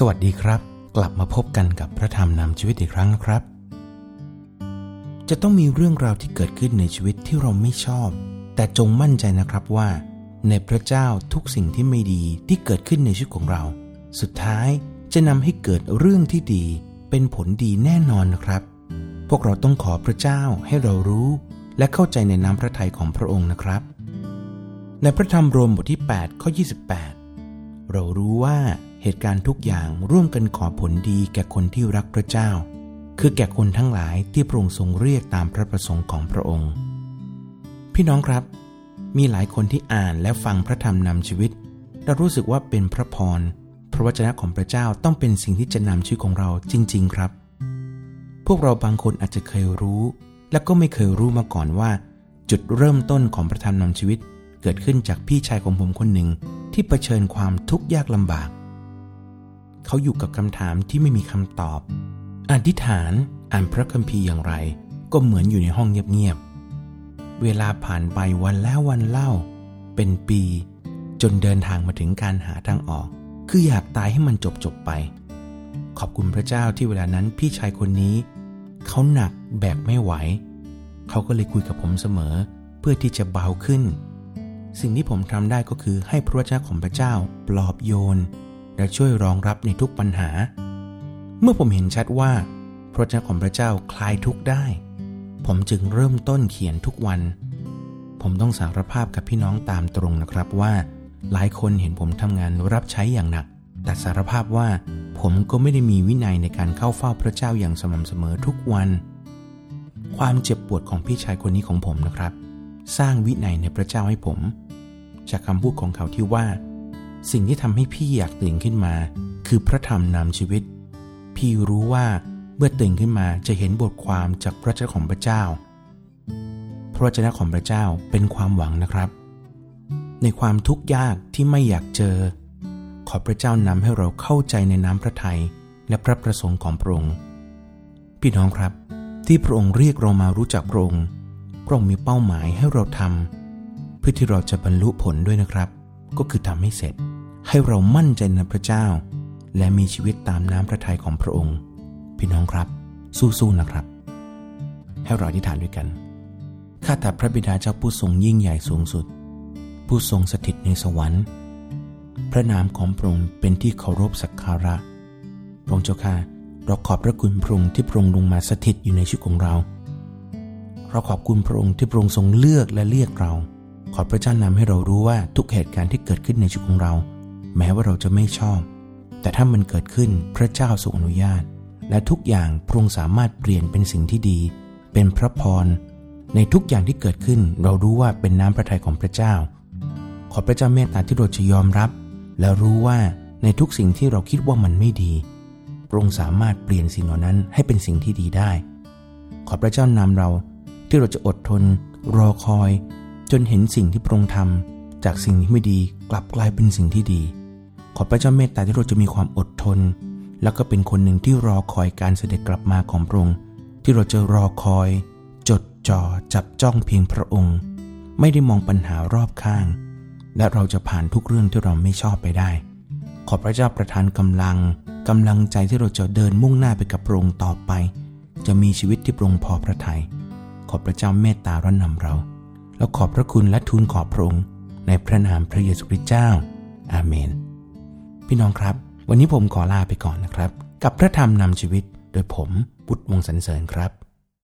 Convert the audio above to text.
สวัสดีครับ กลับมาพบกันกับพระธรรมนำชีวิตอีกครั้งนะครับ จะต้องมีเรื่องราวที่เกิดขึ้นในชีวิตที่เราไม่ชอบ แต่จงมั่นใจนะครับว่า ในพระเจ้าทุกสิ่งที่ไม่ดีที่เกิดขึ้นในชีวิตของเรา สุดท้ายจะนำให้เกิดเรื่องที่ดี เป็นผลดีแน่นอนนะครับ พวกเราต้องขอพระเจ้าให้เรารู้ และเข้าใจในน้ำพระทัยของพระองค์นะครับ ในพระธรรมโรมบทที่8ข้อ28 เรารู้ว่า เหตุการณ์ทุกอย่างร่วมกันขอผลดีแก่คนที่รักพระเจ้า คือแก่คนทั้งหลายที่พระองค์ทรงเรียกตามพระประสงค์ของพระองค์ พี่น้องครับ มีหลายคนที่อ่านและฟังพระธรรมนำชีวิตและรู้สึกว่าเป็นพระพรพระวจนะของพระเจ้าต้องเป็นสิ่งที่จะนำชีวิตของเราจริง ๆ ครับ พวกเราบางคนอาจจะเคยรู้ และก็ไม่เคยรู้มาก่อนว่า จุดเริ่มต้นของพระธรรมนำชีวิต เกิดขึ้นจากพี่ชายของผมคนหนึ่งที่เผชิญความทุกข์ยากลำบาก เขาอยู่กับคำถามที่ไม่มีคำตอบ อธิษฐานอ่านพระคัมภีร์อย่างไร ก็เหมือนอยู่ในห้องเงียบๆ เวลาผ่านไปวันแล้ววันเล่า เป็นปี จนเดินทางมาถึงการหาทางออก คืออยากตายให้มันจบจบไป ขอบคุณพระเจ้าที่เวลานั้นพี่ชายคนนี้ เขาหนักแบกไม่ไหว เขาก็เลยคุยกับผมเสมอ เพื่อที่จะเบาขึ้น สิ่งที่ผมทำได้ก็คือให้พระเจ้าของพระเจ้าปลอบโยน และช่วยรองรับในทุกปัญหา เมื่อผมเห็นชัดว่า พระเจ้าของพระเจ้าคลายทุกได้ ผมจึงเริ่มต้นเขียนทุกวัน ผมต้องสารภาพกับพี่น้องตามตรงนะครับว่า หลายคนเห็นผมทำงานรับใช้อย่างหนัก แต่สารภาพว่าผมก็ไม่ได้มีวินัยในการเข้าเฝ้าพระเจ้าอย่างสม่ำเสมอทุกวัน ความเจ็บปวดของพี่ชายคนนี้ของผมนะครับ สร้างวินัยในพระเจ้าให้ผม จากคำพูดของเขาที่ว่า สิ่งที่ทำให้พี่อยากตื่นขึ้นมา คือพระธรรมนำชีวิต พี่รู้ว่าเมื่อตื่นขึ้นมาจะเห็นบทความจากพระเจ้าของพระเจ้า พระเจ้าของพระเจ้าเป็นความหวังนะครับ ในความทุกข์ยากที่ไม่อยากเจอ ขอพระเจ้านำให้เราเข้าใจในน้ำพระทัยและพระประสงค์ของพระองค์พี่น้องครับ ที่พระองค์เรียกเรามารู้จักพระองค์พระองค์มีเป้าหมายให้เราทำเพื่อที่เราจะบรรลุผลด้วยนะครับ ก็คือทำให้เสร็จ ให้เรามั่นใจในพระเจ้า และมีชีวิตตามน้ำพระทัยของพระองค์ พี่น้องครับ สู้ๆนะครับ ให้เราอธิษฐานด้วยกันข้าแต่พระบิดาเจ้าผู้ทรงยิ่งใหญ่สูงสุด ผู้ทรงสถิตในสวรรค์ พระนามของพระองค์เป็นที่เคารพสักการะพระองค์เจ้าข้าเราขอบพระคุณพระองค์ที่พระองค์ลงมาสถิตอยู่ในชีวิตของเรา เราขอบคุณพระองค์ที่พระองค์ทรงเลือกและเรียกเรา ขอพระเจ้านำให้เรารู้ว่าทุกเหตุการณ์ที่เกิดขึ้นในชีวิตของเรา แม้ว่าเราจะไม่ชอบ แต่ถ้ามันเกิดขึ้นพระเจ้าทรงอนุญาต และทุกอย่างพระองค์สามารถเปลี่ยนเป็นสิ่งที่ดี เป็นพระพร ในทุกอย่างที่เกิดขึ้นเรารู้ว่าเป็นน้ำพระทัยของพระเจ้า ขอพระเจ้าเมตตาที่เราจะยอมรับ และรู้ว่าในทุกสิ่งที่เราคิดว่ามันไม่ดีพระองค์สามารถเปลี่ยนสิ่งเหล่านั้นให้เป็นสิ่งที่ดีได้ ขอพระเจ้านำเราที่เราจะอดทน รอคอย จนเห็นสิ่งที่พระองค์ทำจากสิ่งที่ไม่ดีกลับกลายเป็นสิ่งที่ดี ขอพระเจ้าเมตตาที่เราจะมีความอดทน แล้วก็เป็นคนหนึ่งที่รอคอยการเสด็จกลับมาของพระองค์ ที่เราจะรอคอย จดจ่อจับจ้องเพียงพระองค์ ไม่ได้มองปัญหารอบข้าง และเราจะผ่านทุกเรื่องที่เราไม่ชอบไปได้ ขอพระเจ้าประทานกำลังกำลังใจที่เราจะเดินมุ่งหน้าไปกับพระองค์ต่อไป จะมีชีวิตที่ปรงพอพระทยัยขอพระเจ้าเมตตาร้นนำเรา แล้วขอบพระคุณและทูลขอบพระองค์ในพระนามพระเยซูคริสต์เจ้า อาเมน พี่น้องครับ วันนี้ผมขอลาไปก่อนนะครับ กับพระธรรมนำชีวิตโดยผมบุตรวงสรรเสริญครับ